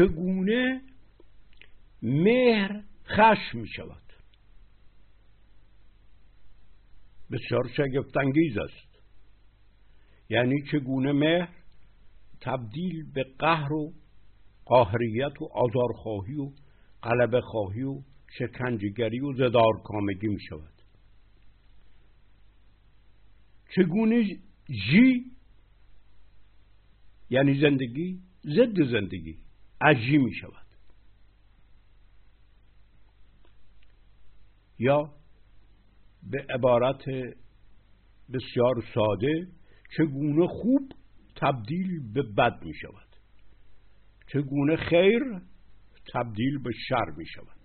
چگونه مهر خشم می شود؟ بسیار شگفتانگیز است. یعنی چگونه مهر تبدیل به قهر و قاهریت و آزارخواهی و غلبه خواهی و شکنجگری و زدارکامگی می شود. چگونه جی یعنی زندگی ضد زندگی عجی می شود. یا به عبارت بسیار ساده چگونه خوب تبدیل به بد می شود. چگونه خیر تبدیل به شر می شود.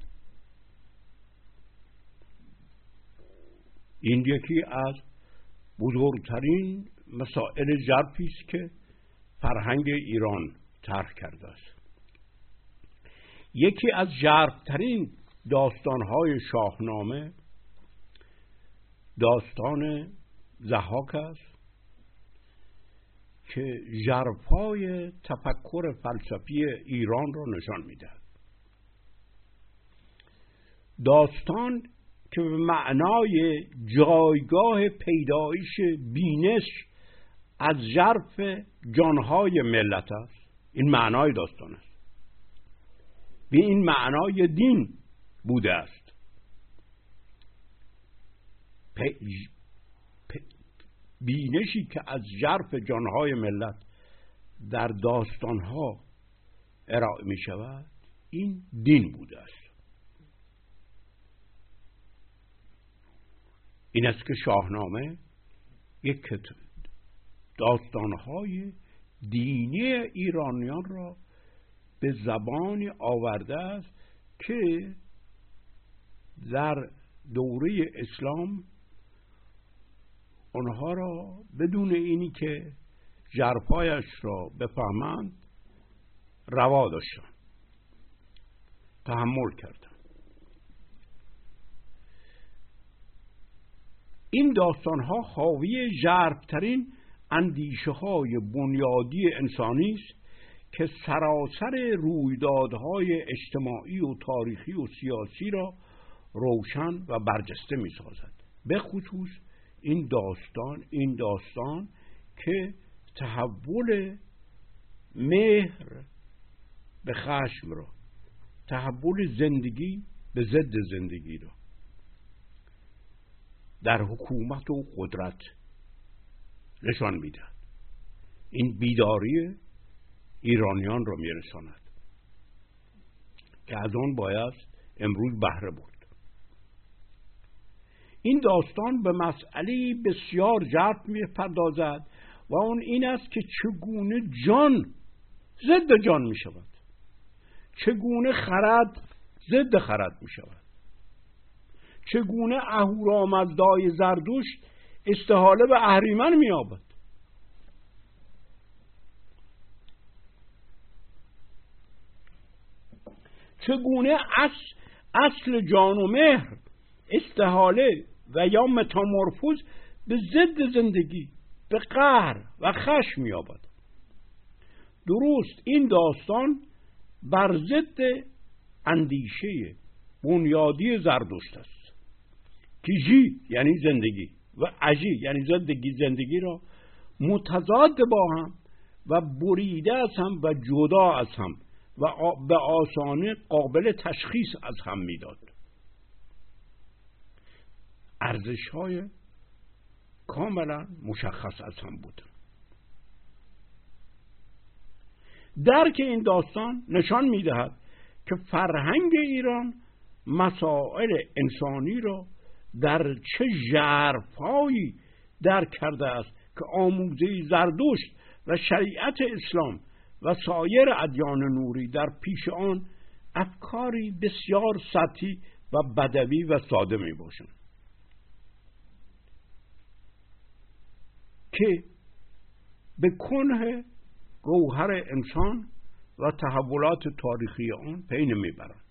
این یکی از بزرگترین مسائل ژرفی است که فرهنگ ایران طرح کرده است. یکی از ژرفترین داستانهای شاهنامه داستان زحاک است که ژرفای تفکر فلسفی ایران را نشان می‌دهد. داستان که به معنای جایگاه پیدایش بینش از ژرف جانهای ملت است. این معنای داستان است. به این معنای دین بوده است. بینشی که از ژرف جانهای ملت در داستانها ارائه می شود این دین بوده است. این است که شاهنامه یک داستانهای دینی ایرانیان را به زبانی آورده است که در دوره اسلام آنها را بدون اینی که جرپایش را بفهمند روا داشتن تحمل کردن این داستان ها حاوی ژرفترین اندیشه های بنیادی انسانی است که سراسر رویدادهای اجتماعی و تاریخی و سیاسی را روشن و برجسته می سازد به خصوص این داستان این داستان که تحول مهر به خشم را تحول زندگی به ضد زندگی را در حکومت و قدرت نشان می‌دهد. این بیداری ایرانیان را میرساند. که از آن باید امروز بهره برد. این داستان به مسئله بسیار جرف می‌پردازد و اون این است که چگونه جان ضد جان می شود چگونه خرد ضد خرد می شود چگونه اهورامزدای زردوش استحاله به اهریمن می آبد چگونه اصل جان و مهر استحاله و یا متامورفوز به ضد زندگی به قهر و خشم مییابد. درست این داستان بر ضد اندیشه بنیادی زردشت است. که جی یعنی زندگی و عجی یعنی زندگی زندگی را متضاد با هم و بریده از هم و جدا از هم و به آسانه قابل تشخیص از هم می‌داد. ارزش های کاملا مشخص از هم بود. درک این داستان نشان می‌دهد که فرهنگ ایران مسائل انسانی را در چه ژرفهایی درک کرده است که آموزه زردشت و شریعت اسلام و سایر ادیان نوری در پیش آن افکاری بسیار سطحی و بدوی و ساده می باشند. که به کنه گوهر انسان و تحولات تاریخی آن پی نمی‌برند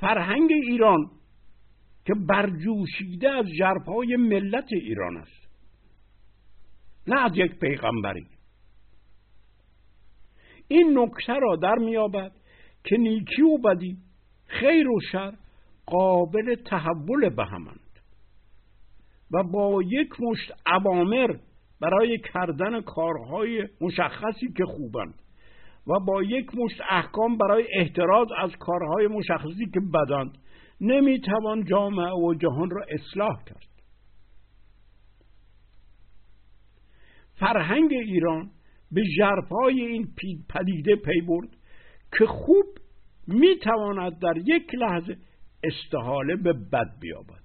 فرهنگ ایران که برجوشیده از جرپای ملت ایران است. نه از یک پیغمبری. این نکته را در میابد که نیکی و بدی خیر و شر قابل تحول به همند. و با یک مشت عوامر برای کردن کارهای مشخصی که خوبند و با یک مشت احکام برای احتراز از کارهای مشخصی که بدند نمی‌توان جامعه و جهان را اصلاح کرد. فرهنگ ایران به ژرفای این پدیده پی برد که خوب می‌تواند در یک لحظه استحاله به بد بیابد.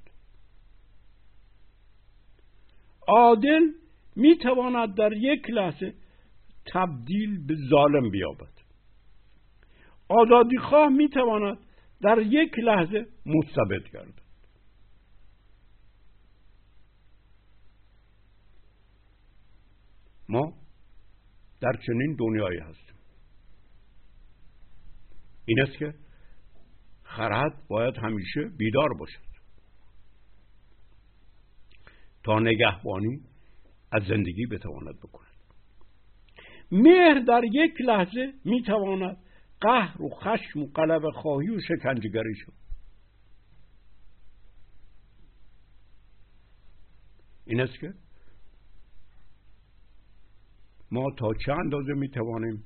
عادل می‌تواند در یک لحظه تبدیل به ظالم بیابد. آزادی خواه می‌تواند در یک لحظه مستبد گردد. ما در چنین دنیایی هستیم. این است که خرد باید همیشه بیدار باشد. تا نگهبانی از زندگی بتواند بکند. مهر در یک لحظه می‌تواند قهر و خشم و قلب خواهی و شکنجگری شد این است که ما تا چه اندازه می توانیم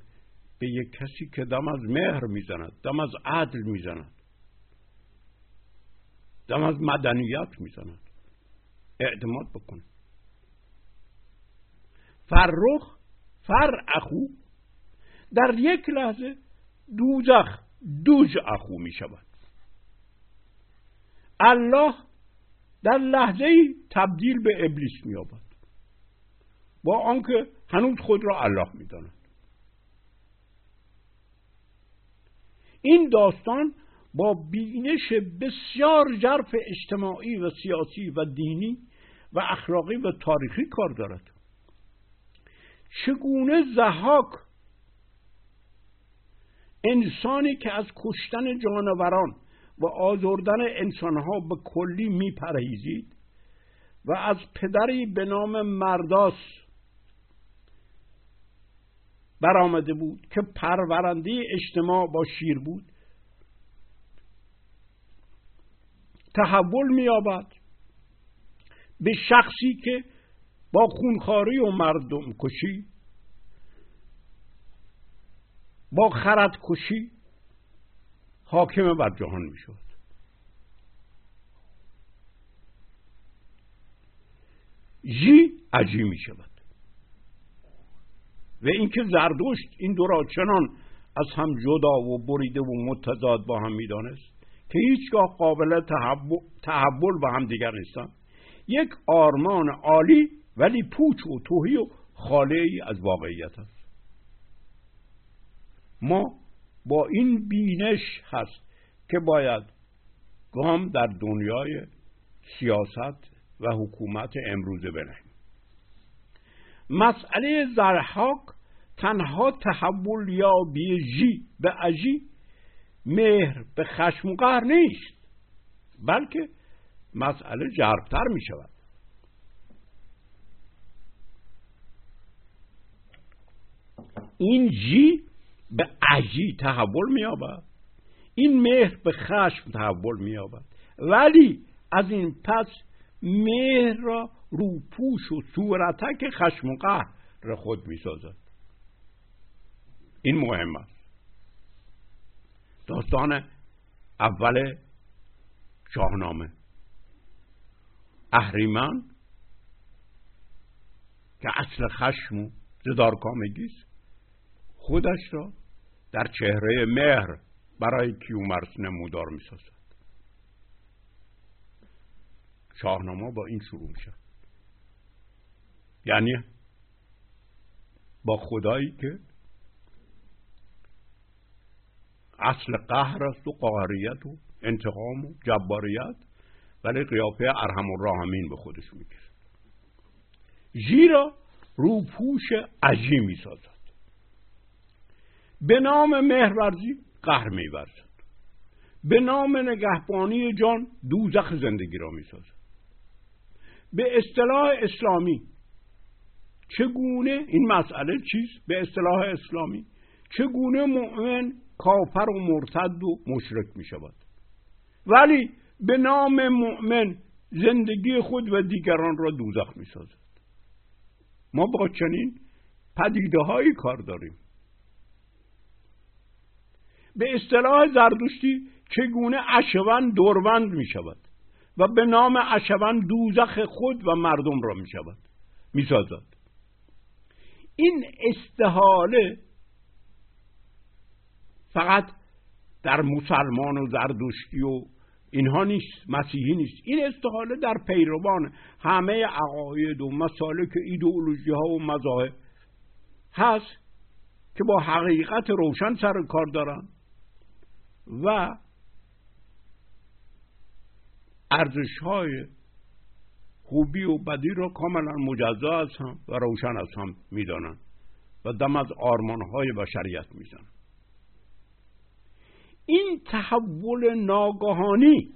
به یک کسی که دم از مهر می‌زند دم از عدل می‌زند دم از مدنیت می‌زند اعتماد بکنیم. فرخ فر اخو در یک لحظه دوزخ دوز اخو می شود الله در لحظه تبدیل به ابلیس می آبد با آنکه هنوز خود را الله می داند. این داستان با بینش بسیار جرف اجتماعی و سیاسی و دینی و اخلاقی و تاریخی کار دارد چگونه زهاک انسانی که از کشتن جانوران و آزردن انسانها به کلی میپرهیزید و از پدری به نام مرداس برآمده بود که پرورنده اجتماع با شیر بود. تحول مییابد به شخصی که با خونخاری و مردم کشی با خرد کشی حاکم بر جهان می شود جی عجی می شود و اینکه زردشت این دو را چنان از هم جدا و بریده و متضاد با هم می‌دانست که هیچگاه قابل تحول به هم دیگر نیستند. یک آرمان عالی ولی پوچ و توهی و خاله ای از واقعیت است. ما با این بینش هست که باید گام در دنیای سیاست و حکومت امروزه بنهیم. مسئله زرحاک تنها تحول یا جی به اجی مهر به خشم و قهر نیست بلکه مسئله جربتر می شود این جی به عجی تحول مییابد این مهر به خشم تحول مییابد. ولی از این پس مهر را روپوش و صورتک خشم و قهر خود می‌سازد. این مهم است. داستان اول شاهنامه. اهریمن که اصل خشم و زدارکامگی است خودش را در چهره مهر برای کیومرس نمودار می سازد شاهنامه با این شروع میشه. یعنی با خدایی که اصل قهر است و قهریت و انتقام و جباریت. ولی قیافه ارحم و راهمین به خودش می‌گیره. ژیرا روپوش عجی می‌سازد. به نام مهرورزی قهر میورزد. به نام نگهبانی جان دوزخ زندگی را می‌سازد. به اصطلاح اسلامی چگونه این مسئله چیست؟ به اصطلاح اسلامی چگونه مؤمن کافر و مرتد و مشرک می شود. ولی به نام مؤمن زندگی خود و دیگران را دوزخ می سازد. ما با چنین پدیده هایی کار داریم. به اصطلاح زردشتی چگونه اشون دوربند می شود و به نام اشون دوزخ خود و مردم را می شود می سازد. این استحاله فقط در مسلمان و زردشتی و اینها نیست مسیحی نیست. این استحاله در پیروان همه عقاید و مسالک ایدئولوژی ها و مذاهب هست که با حقیقت روشن سر کار دارن و ارزش های خوبی و بدی را کاملا مجزا از هم و روشن از هم می‌دانند و دم از آرمان های بشریت می‌زنند این تحول ناگهانی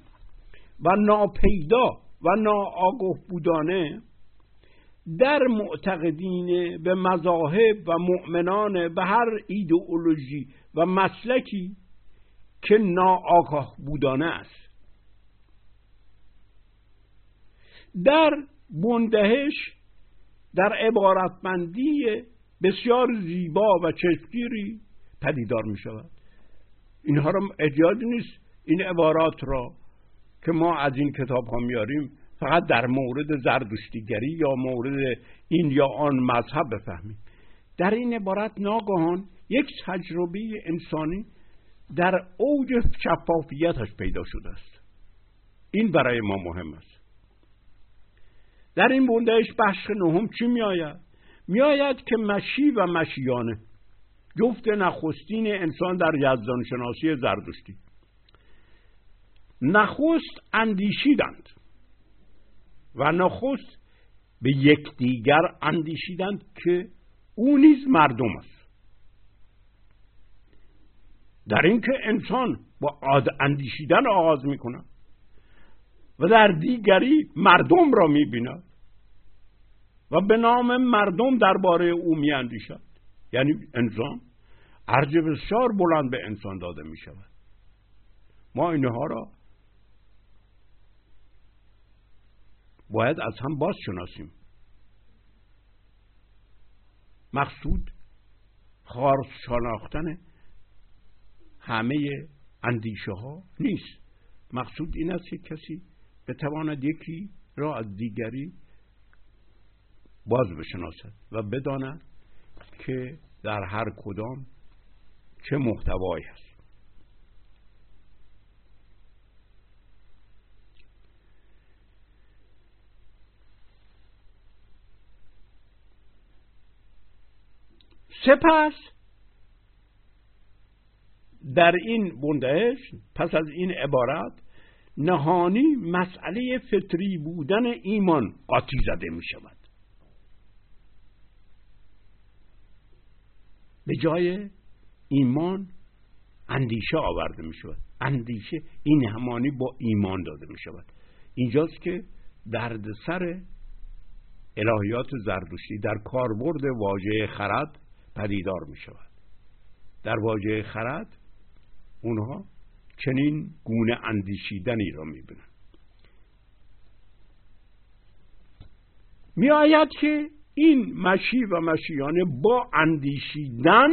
و ناپیدا و ناآگاه بودانه در معتقدین به مذاهب و مؤمنان به هر ایدئولوژی و مسلکی که ناآگاه بودانه است. در بندهش در عبارتمندی بسیار زیبا و چشمگیری پدیدار می شود اینها را اجازه نیست. این عبارات را که ما از این کتاب ها میاریم فقط در مورد زردشتیگری یا مورد این یا آن مذهب بفهمیم. در این عبارت ناگهان یک تجربه انسانی در اوج شفافیتش پیدا شده است. این برای ما مهم است. در این بندهش بخش نهم چی میآید؟ میآید که مشی و مشیانه جفت نخستین انسان در یزدان شناسی زردشتی. نخست اندیشیدند و نخست به یکدیگر اندیشیدند که او نیز مردم است. در اینکه انسان با اندیشیدن آغاز می و در دیگری مردم را می بیند و به نام مردم درباره او می اندیشد یعنی انسان ارج بسیار بلند به انسان داده می شود ما اینها را باید از هم باز شناسیم مقصود خار شناختن همه اندیشه ها نیست. مقصود این است که کسی بتواند یکی را از دیگری باز بشناسد و بداند که در هر کدام چه محتوایی هست؟ سپس در این بندهش پس از این عبارت نهانی مسئله فطری بودن ایمان قاطی زده می شود. به جای ایمان اندیشه آورده می شود اندیشه این همانی با ایمان داده می شود اینجاست که دردسر الهیات زردشتی در کاربرد واژه خرد پدیدار می شود در واژه خرد اونها چنین گونه اندیشیدنی را می بینن می آید که این مشی و مشیانه با اندیشیدن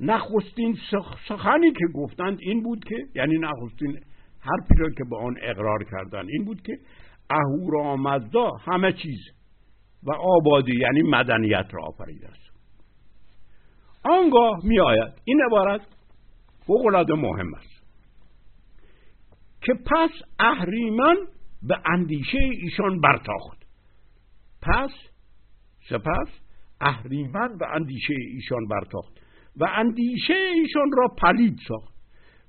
نخستین سخنی که گفتند این بود که یعنی نخستین حرفی را که به آن اقرار کردن این بود که اهورامزدا همه چیز و آبادی یعنی مدنیت را آفریده است. آنگاه می آید این عبارت فوقالعاده مهم است که پس اهریمن به اندیشه ایشان برتاخت. پس سپس اهریمن به اندیشه ایشان برتاخت. و اندیشه ایشان را پلید ساخت.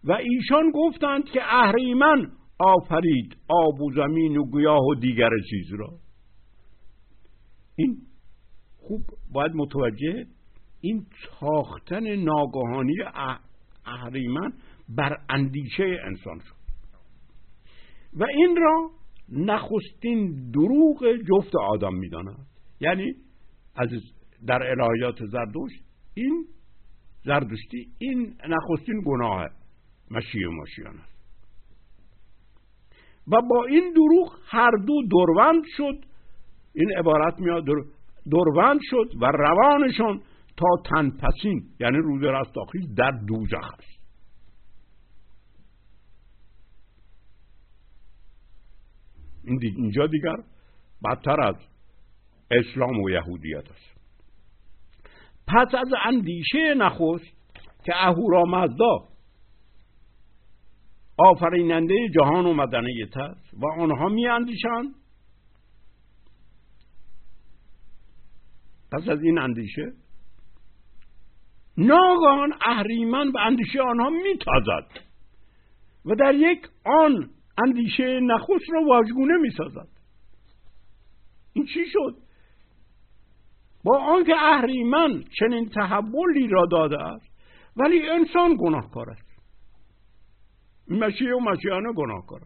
و ایشان گفتند که اهریمن آفرید آب و زمین و گیاه و دیگر چیز را. این خوب باید متوجه این تاختن ناگهانی اهریمن بر اندیشه انسان شد. و این را نخستین دروغ جفت آدم می‌داند. یعنی از در الهیات زردوش این زردشتی این نخستین گناه مشیع ماشیان است. و با این دروغ هر دو دروند شد این عبارت میاد دروند شد و روانشون تا تنپسین یعنی روز رستاخیز در دوزخ است. این اینجا دیگر بدتر از اسلام و یهودیت است. پس از اندیشه نخست که اهورامزدا آفریننده جهان و مدنیت است و آنها می اندیشند پس از این اندیشه ناگهان اهریمن به اندیشه آنها میتازد و در یک آن اندیشه نخست را واژگونه می‌سازد. این چی شد؟ با آنکه اهریمن چنین تحولی را داده است ولی انسان گناهکار است. مسیح و مسیحانه گناهکار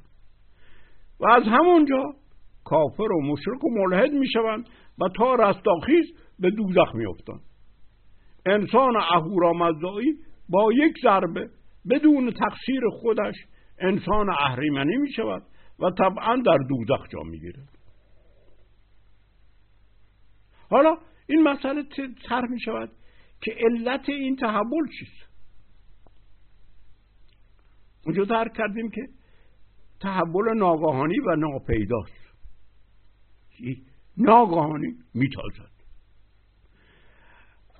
و از همونجا کافر و مشرک و ملحد می‌شوند و تا رستاخیز به دوزخ میافتند. انسان اهورامزدایی با یک ضربه بدون تقصیر خودش انسان اهریمنی می شود و طبعا در دوزخ جا می حالا این مسئله تر می شود که علت این تحول چیست؟ اونجا درک کردیم که تحول ناگاهانی و ناپیداست. ناگاهانی میتازد.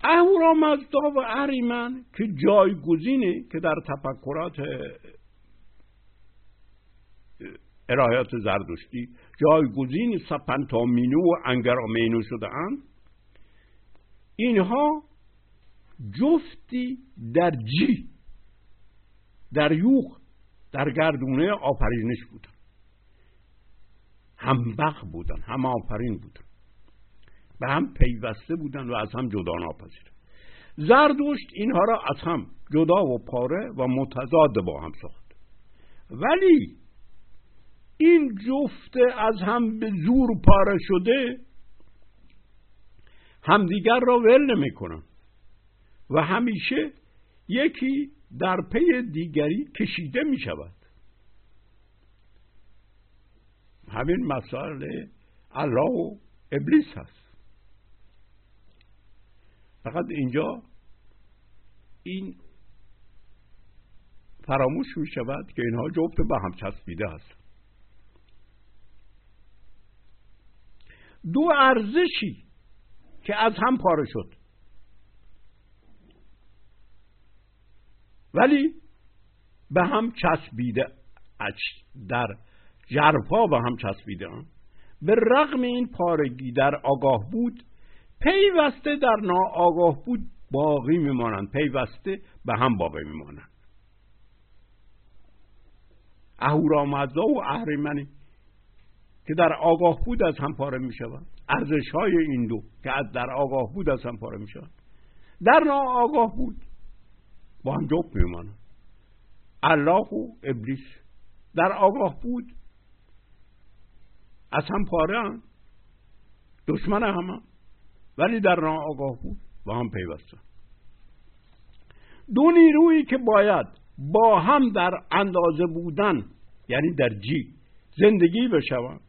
اهورامزدا و اهریمن که جایگزینه که در تفکرات ارائیات زردشتی جایگزین سپنتامینو و انگرامینو شده اند اینها جفتی در جی در یوخ در گردونه آفرینش بودن. هم بخ بودن هم آفرین بودن. به هم پیوسته بودن و از هم جدا ناپذیر. زردشت اینها را از هم جدا و پاره و متضاد با هم ساخت. ولی این جفت از هم به زور پاره شده همدیگر را ول نمی‌کنن و همیشه یکی در پی دیگری کشیده می شود همین مسئله الله و ابلیس هست. فقط اینجا این فراموش می شود که اینها جفت به هم چسبیده هست. دو ارزشی که از هم پاره شد. ولی به هم چسبیده در جرفا به هم چسبیده. به رغم این پارگی در آگاه بود پیوسته در ناآگاه بود باقی میمانند پیوسته به هم باقی میمانند. اهورامزدا و اهریمنی که در آگاه بود از هم پاره می شود. ارزش های این دو که از در آگاه بود از هم پاره می شود. در ناآگاه بود. با هم جفت می الله و ابلیس در آگاه بود. از هم پاره هم. دشمن همه ولی در ناآگاه بود. با هم پیوسته دو نیرویی که باید با هم در اندازه بودن یعنی در جی زندگی بشوند.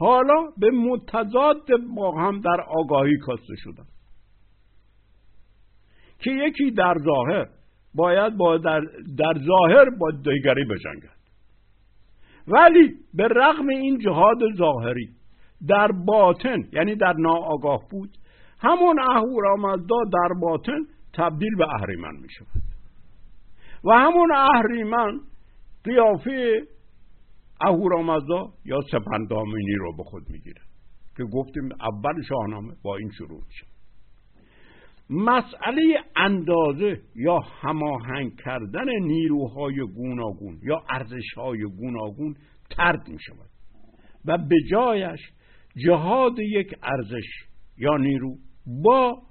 حالا به متضاد با هم در آگاهی کاسته شدن. که یکی در ظاهر باید با در, در ظاهر با دیگری بجنگد. ولی به رغم این جهاد ظاهری در باطن یعنی در ناآگاه بود همون اهورامزدا در باطن تبدیل به اهریمن می شود و همون اهریمن قیافه اهورامزدا یا سپندامینی رو به خود می‌گیره که گفتیم اول شاهنامه با این شروع میشه. مسئله اندازه یا هماهنگ کردن نیروهای گوناگون یا ارزشهای گوناگون ترد می شود و به جایش جهاد یک ارزش یا نیرو با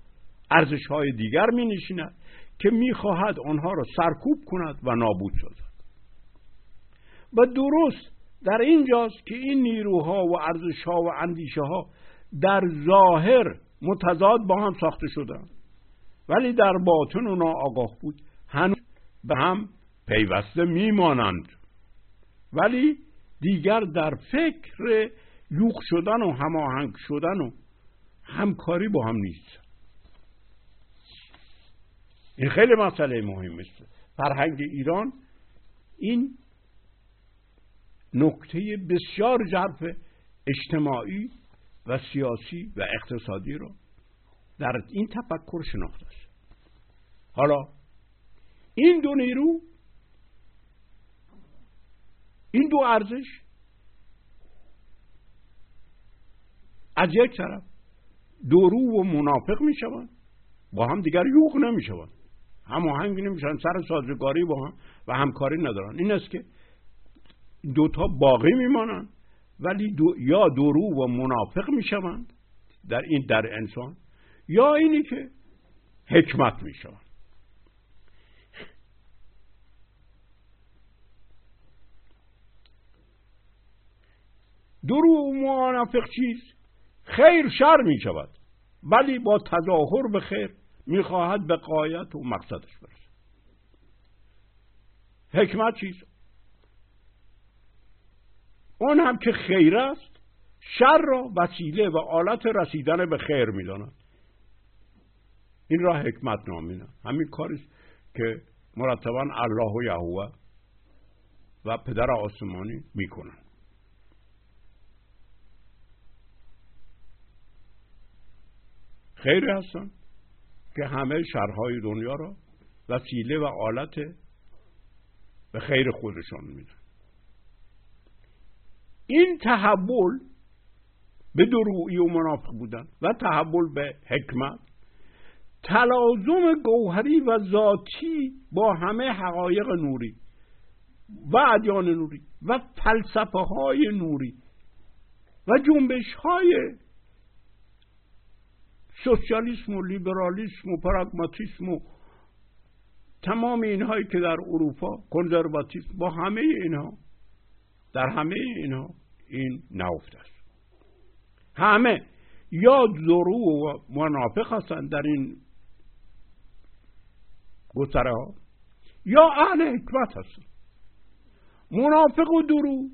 ارزش های دیگر می نشیند که می خواهد آنها را سرکوب کند و نابود سازد. و درست در اینجاست که این نیروها و ارزشها و اندیشه ها در ظاهر متضاد با هم ساخته شدن. ولی در باطن و ناآگاه بود. هنوز به هم پیوسته میمانند. ولی دیگر در فکر یوخ شدن و هماهنگ شدن و همکاری با هم نیست. این خیلی مسئله مهم است. فرهنگ ایران این نکته بسیار جرف اجتماعی و سیاسی و اقتصادی رو در این تفکر شناخته است. حالا این دو نیرو این دو ارزش از یک طرف دورو و منافق می شوند با هم دیگر یوغ نمی شوند هماهنگ نمیشن سر سازگاری با هم و همکاری ندارن این است که دوتا باقی میمانند. ولی دو یا درو و منافق می‌شوند در این در انسان یا اینی که حکمت می‌شوند. درو و منافق چیز؟ خیر شر می شود ولی با تظاهر به خیر می‌خواهد به قایت و مقصدش برسه حکمت چیست اون هم که خیر است شر را وسیله و آلت رسیدن به خیر می‌داند این را حکمت نامینه. همین کاری که مرتبا الله و یهوه و پدر آسمانی می‌کنن خیر هستن که همه شرهای دنیا را وسیله و آلت به خیر خودشان میدن. این تحول به دروعی و منافق بودن و تحول به حکمت. تلازم گوهری و ذاتی با همه حقایق نوری و ادیان نوری و فلسفه های نوری و جنبش های سوسیالیسم و لیبرالیسم و پراگماتیسم و تمام اینهایی که در اروپا کنزرواتیسم با همه اینها در همه اینها این نهفته است همه. یا ضرو و منافق هستند در این گستره ها. یا اهل حکمت هستند منافق و درو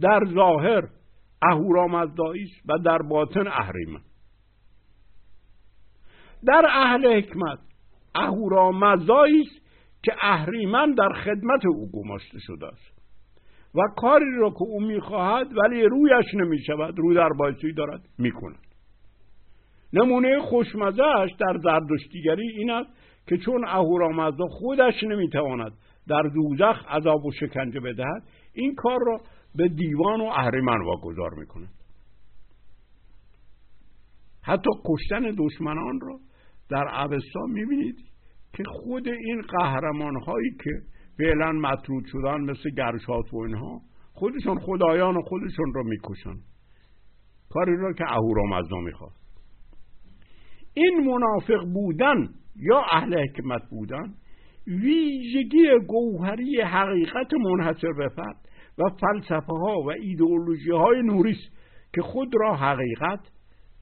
در ظاهر اهورامزدایی است و در باطن اهریمن. در اهل حکمت اهورامزدایی است که اهریمن در خدمت او گماشته شده است. و کاری را که او می‌خواهد ولی رویش نمی‌شود. رو در بایسی دارد می‌کند. نمونه خوشمزهش در زردشتیگری این است که چون اهورامزدا خودش نمی‌تواند در دوزخ عذاب و شکنجه بدهد این کار را به دیوان و اهریمن واگذار می‌کند. حتی کشتن دشمنان را در اوستا می‌بینید که خود این قهرمان هایی که فعلا مطرود شدن مثل گرشات و اینها. خودشون خدایان و خودشون را می‌کشن. کاری را که اهورامزدا می‌خواد. این منافق بودن یا اهل حکمت بودن ویژگی گوهری حقیقت منحصر به فرد و فلسفه ها و ایدئولوژی های نوریست که خود را حقیقت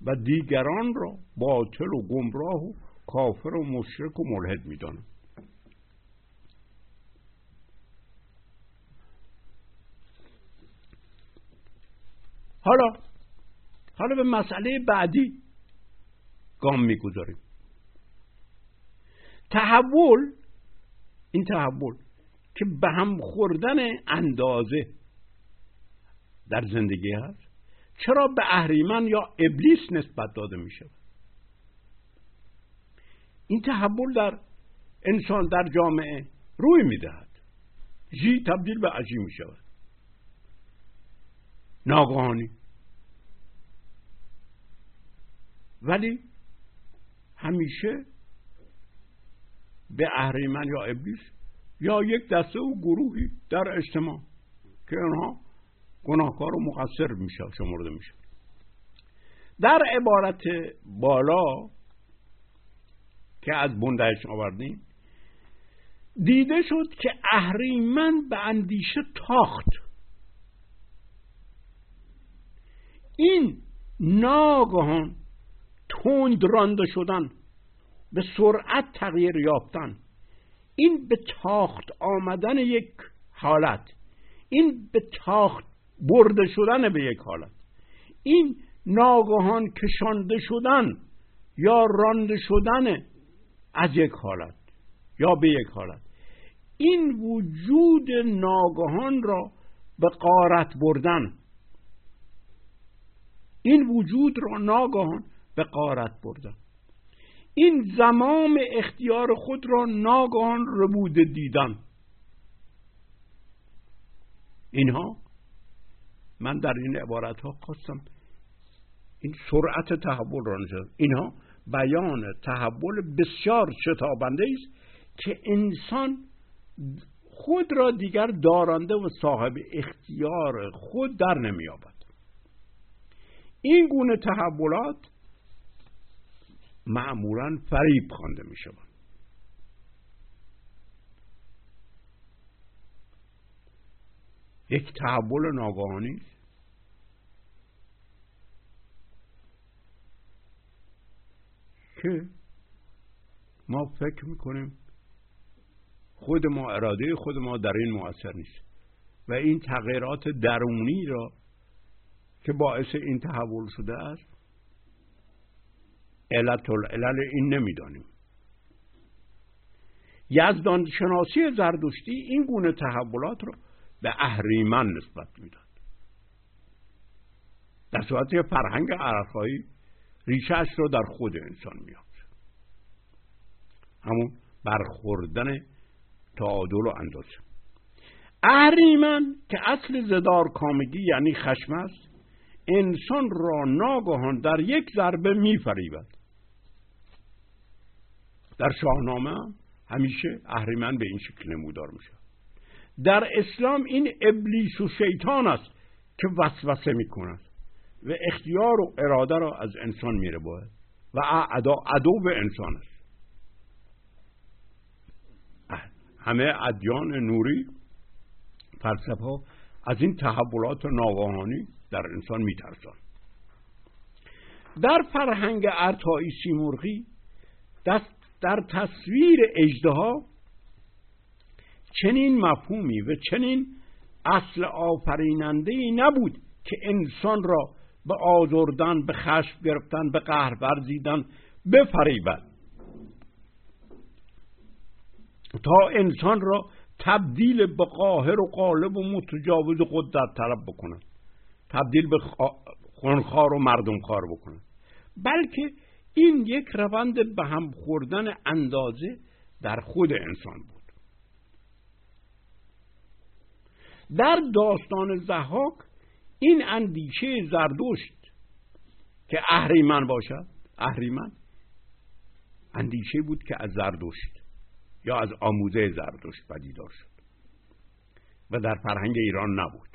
و دیگران را باطل و گمراه و کافر و مشرک و ملحد می‌دانند حالا حالا به مسئله بعدی گام می‌گذاریم. تحول این تحول که به هم خوردن اندازه در زندگی هست چرا به اهریمن یا ابلیس نسبت داده می شود این تحول در انسان در جامعه روی می دهد جی تبدیل به عجی می شود ناگهانی. ولی همیشه به اهریمن یا ابلیس یا یک دسته و گروهی در اجتماع که اونها گناهکار و مقصر میشه شمرده میشه. در عبارت بالا که از بندهش آوردیم دیده شد که اهریمن به اندیشه تاخت. این ناگهان تند رانده شدن به سرعت تغییر یافتن. این به تاخت آمدن یک حالت این به تاخت برده شدن به یک حالت. این ناگهان کشانده شدن یا رانده شدن از یک حالت یا به یک حالت. این وجود ناگهان را به قارت بردن. این وجود را ناگهان به قارت بردن این زمام اختیار خود را ناگهان ربود دیدن اینها من در این عبارت ها خواستم این سرعت تحول را نشد اینها بیان تحول بسیار شتابنده است که انسان خود را دیگر دارنده و صاحب اختیار خود در نمییابد. این گونه تحولات معمولا فریب خوانده می شوند یک تحول ناگهانی که ما فکر می‌کنیم خود ما اراده خود ما در این مؤثر نیست و این تغییرات درونی را که باعث این تحول شده است؟ علت العلل این نمی‌دانیم. یزدان شناسی زردشتی این گونه تحولات را به اهریمن نسبت می‌داد. در صورت فرهنگ عرفایی ریشهش رو در خود انسان میاد همون برخوردن تعادل و اندازه. اهریمن که اصل زدار کامگی یعنی خشم است انسان را ناگهان در یک ضربه میفریبد. در شاهنامه همیشه اهریمن به این شکل نمودار میشه در اسلام این ابلیس و شیطان است که وسوسه می‌کند و اختیار و اراده را از انسان میره باید و عدو به انسان است. همه ادیان نوری فلسفه از این تحولات ناگهانی در انسان میترسان. در فرهنگ ارتایی سیمرغی در تصویر اجدها چنین مفهومی و چنین اصل آفریننده ای نبود که انسان را به آزردن به خشم گرفتن به قهر ورزیدن بفریبد. تا انسان را تبدیل به قاهر و قالب و متجاوز قدرت طلب بکنند تبدیل به خونخوار و مردمخوار بکنند بلکه این یک روند به هم خوردن اندازه در خود انسان بود. در داستان زحاک این اندیشه زردشت که اهریمن باشد اهریمن اندیشه بود که از زردشت یا از آموزه زردشت پدیدار شد و در فرهنگ ایران نبود.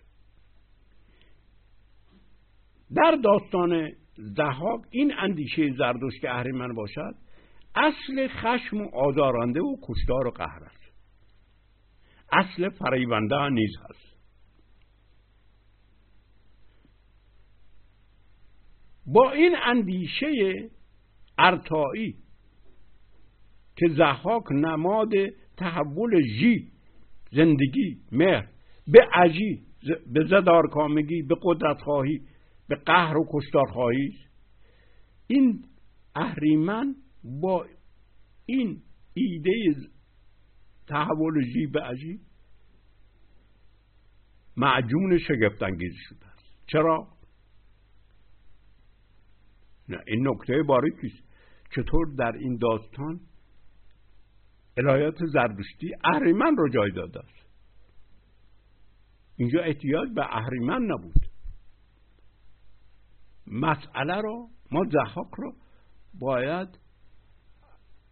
در داستان زهاک این اندیشه زردشت که اهریمن باشد اصل خشم و آزارنده و کشتار و قهر است. اصل فریبنده نیز هست. با این اندیشه ارتایی که زحاک نماد تحول جی زندگی مهر به عجی به زدارکامگی به قدرت خواهی به قهر و کشتار خواهی این اهریمن با این ایده تحول جی به عجی معجون شگفت انگیز شده است. چرا؟ نه این نکته باریکی است چطور در این داستان الهیات زردشتی اهریمن رو جای داده است؟ اینجا احتیاج به اهریمن نبود. مسئله رو ما زحاک رو باید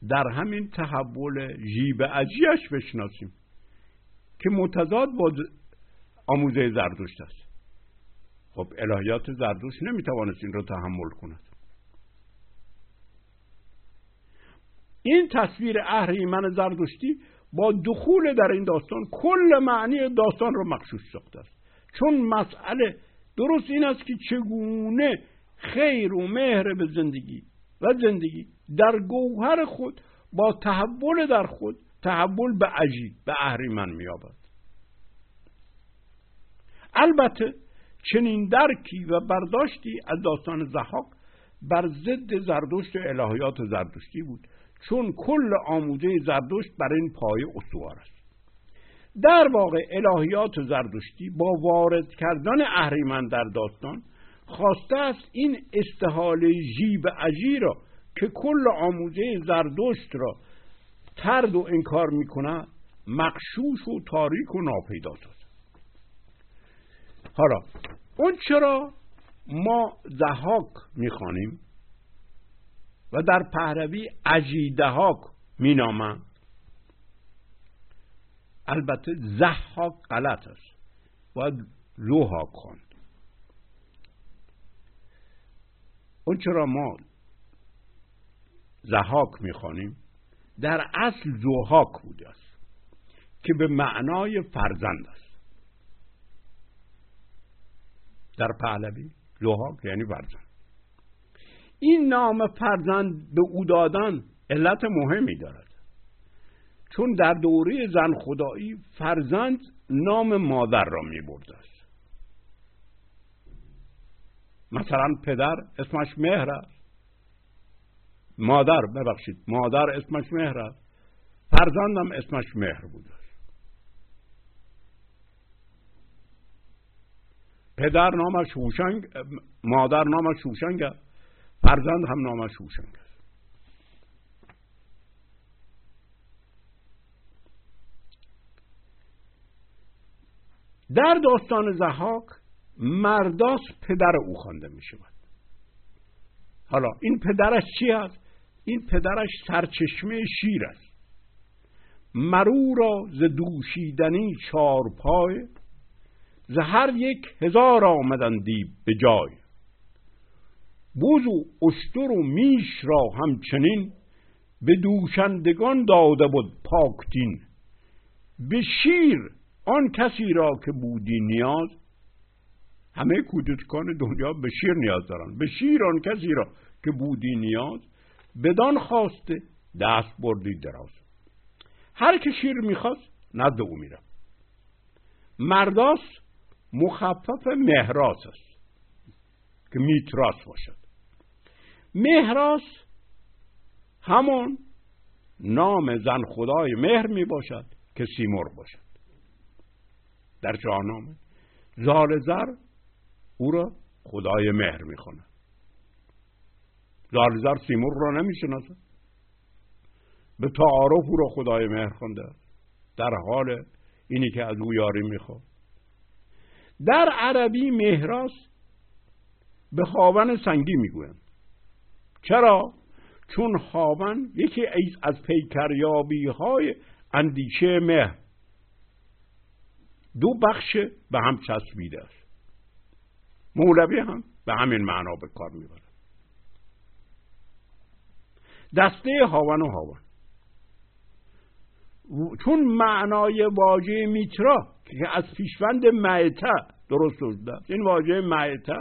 در همین تحول جیب عجیش بشناسیم که متضاد با آموزه زردشت است. خب الهیات زردشت نمی‌توانست این رو تحمل کند. این تصویر اهریمن زردشتی با دخول در این داستان کل معنی داستان رو مخشوش ساخته است. چون مسئله درست این است که چگونه خیر و مهر به زندگی و زندگی. در گوهر خود با تحول در خود تحول به عجیب به اهریمن مییابد. البته چنین درکی و برداشتی از داستان زحاک بر ضد زردشت و الهیات زردشتی بود چون کل آموزه زردشت بر این پایه استوار است. در واقع الهیات زردشتی با وارد کردن اهریمن در داستان خواسته است این استحاله جیب عجی را که کل آموزه زردشت را ترد و انکار می کند مقشوش و تاریک و ناپیدا سازد. حالا اون چرا ما زهاک می‌خوانیم و در پهروی اجیدهاک مینامند؟ البته زحاک غلط است. باید لوهاک خواند اون چرا ما زحاک می‌خوانیم؟ در اصل زوهاک بوده است که به معنای فرزند است. در پهلوی زوهاک یعنی فرزند. این نام فرزند به او دادن علت مهمی دارد. چون در دوره زن خدایی فرزند نام مادر را می برده است مثلا پدر اسمش مهر است. مادر ببخشید مادر اسمش مهر است. فرزندم اسمش مهر بوده پدر نامش هوشنگ مادر نامش هوشنگ است. فرزند هم نامش هوشنگ است. در داستان زحاک مرداس پدر او خوانده می شود. حالا این پدرش چی است؟ این پدرش سرچشمه شیر است. مرو را ز دوشیدنی چار پای ز هر یک هزار آمدندی به جای. بوز و اشتر و میش را همچنین به دوشندگان داده بود پاکتین به شیر آن کسی را که بودی نیاز همه کودکان دنیا به شیر نیاز دارن. به شیر آن کسی را که بودی نیاز بدان خواسته دست بردی دراز. هر که شیر می‌خواست نزد او میره مرداس مخفف مهراس است که میتراس باشد. مهراس همون نام زن خدای مهر می باشد که سیمور باشد. در شاهنامه زال زر او را خدای مهر می خواند زال زر سیمور را نمی شناسد به تعارف او را خدای مهر خونده. در حال اینی که از او یاری می‌خواد در عربی مهراس به خاون سنگی می‌گویند. چرا؟ چون خاون یکی از پیکریابی های اندیشه مهر. دو بخش به هم چسبیده است. مولوی هم به همین معنا به کار می‌برد دسته هاون و هاون. چون معنای واژه میترا که از پیشوند معته درست شده. این واژه معته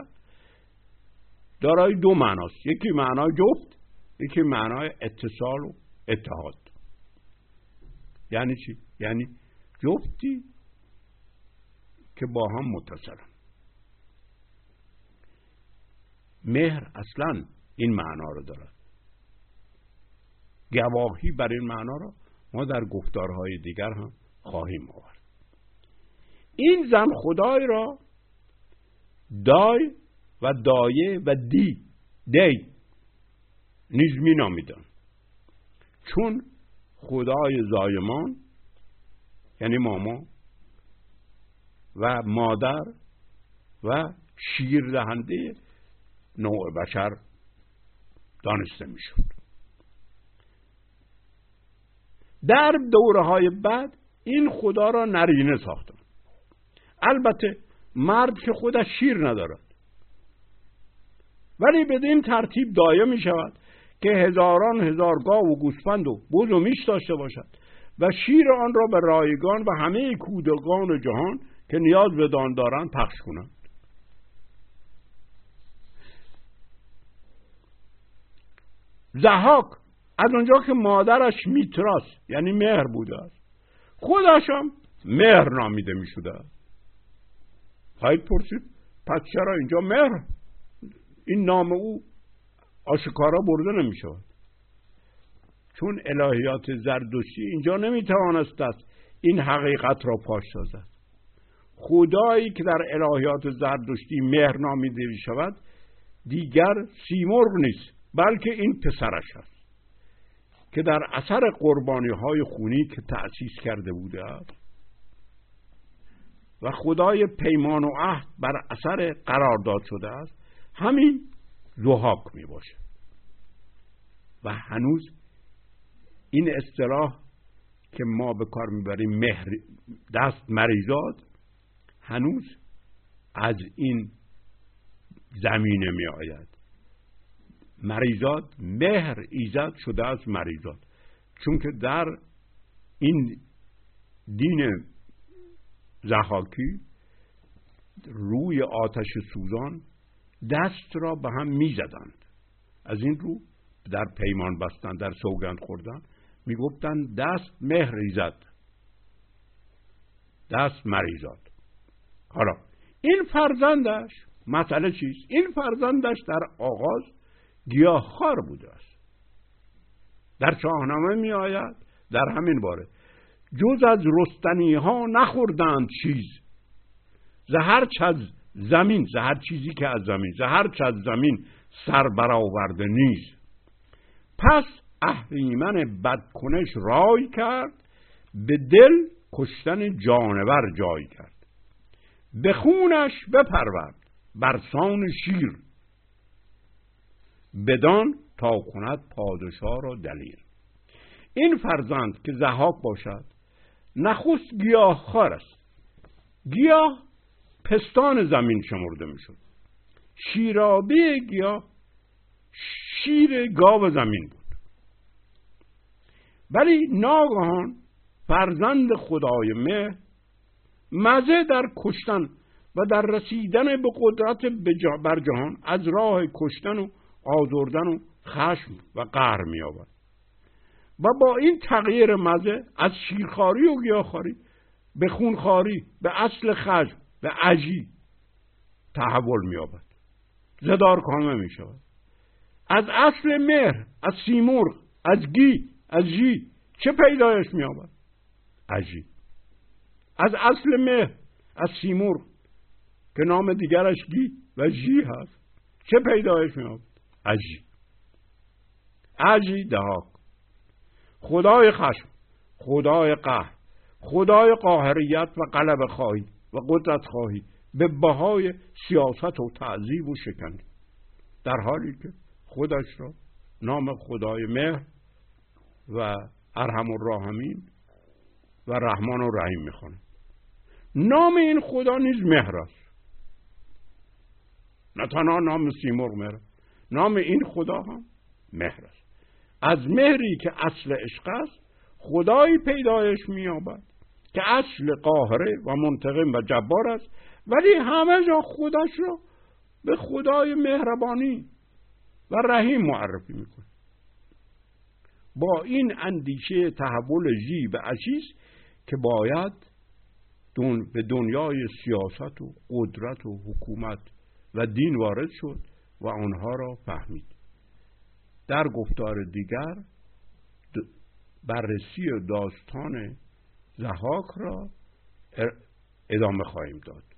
دارای دو معناست. یکی معنای جفت یکی معنای اتصال و اتحاد. یعنی چی؟ یعنی جفتی که با هم متصلن. مهر اصلا این معنا رو دارد گواهی بر این معنا را ما در گفتارهای دیگر هم خواهیم آورد. این زن خدای را دای و دایه و دی دی نیز می نامیدن. چون خدای زایمان یعنی ماما و مادر و شیر دهنده نوع بشر دانسته می‌شد. در دوره های بعد این خدا را نرینه ساختن البته مرد که خودش شیر ندارد. ولی بدین ترتیب دایه می شود که هزاران هزار گاو و گوسفند و بز و میش داشته باشد و شیر آن را به رایگان و همه کودکان جهان که نیاز به دان دارند پخش کنند. زهاک از اونجا که مادرش میتراس یعنی مهر بوده است. خودش هم مهر نامیده می شده خواهید پرسید؟ پس چرا اینجا مهر؟ این نام او آشکارا برده نمی شود چون الهیات زردشتی اینجا نمی توانست است این حقیقت را پاش سازد. خدایی که در الهیات زردشتی مهر نامیده می شود دیگر سیمرغ نیست. بلکه این پسرش است که در اثر قربانی های خونی که تأسیس کرده بوده است و خدای پیمان و عهد بر اثر قرارداد شده است همین زحاک می باشه و هنوز این اصطلاح که ما به کار می‌بریم مهر دست مریضات هنوز از این زمینه می آید مریضات مهر ایزد شده از مریضات. چون که در این دین زحاکی روی آتش سوزان دست را به هم می‌زدند. از این رو در پیمان بستن در سوگند خوردن می‌گفتند دست مهر ایزد. دست مریضات. حالا این فرزندش مسئله چیست؟ این فرزندش در آغاز گیاهخوار بوده است در شاهنامه می آید در همین باره. جز از رستنی ها نخوردند چیز. زهر از زمین زهر چیزی که از زمین زهر از زمین سر برآورده نیست. پس اهریمن بدکنش رای کرد به دل کشتن جانور جای کرد. به خونش بپرورد برسان شیر. بدان تا کند پادشاه را دلیل این فرزند که زهاک باشد نخست گیاه خار است. گیاه پستان زمین شمرده می‌شد. شیرابی گیاه شیر گاو زمین بود. ولی ناگهان فرزند خدای مه مزه در کشتن و در رسیدن به قدرت بر جهان از راه کشتن و آزردن و خشم و قهر می آورد و با این تغییر مزه از شیرخاری و گیاهخواری به خونخاری به اصل خشم به عجی تحول می آورد زدار کامه می شود از اصل مهر از سیمرغ از گی از جی چه پیدایش می آورد عجی. از اصل مهر از سیمرغ که نام دیگرش گی و جی هست چه پیدایش می آورد عجی عجی دهاک خدای خشم خدای قهر خدای قاهریت و قلب خواهی و قدرت خواهی به بهای سیاست و تعذیب و شکنی. در حالی که خودش را نام خدای مهر و ارحم الراحمین و رحمان و رحیم می‌خوانه. نام این خدا نیز مهر است. نه تنها نام سیمرغ مهر نام این خدا هم مهر است. از مهری که اصل عشق است خدایی پیدایش مییابد که اصل قاهره و منتقم و جبار است. ولی همه جا خودش را به خدای مهربانی و رحیم معرفی می‌کنه. با این اندیشه تحول جی به عشیز که باید دون به دنیای سیاست و قدرت و حکومت و دین وارد شد و آنها را فهمید. در گفتار دیگر بررسی داستان زهاک را ادامه خواهیم داد.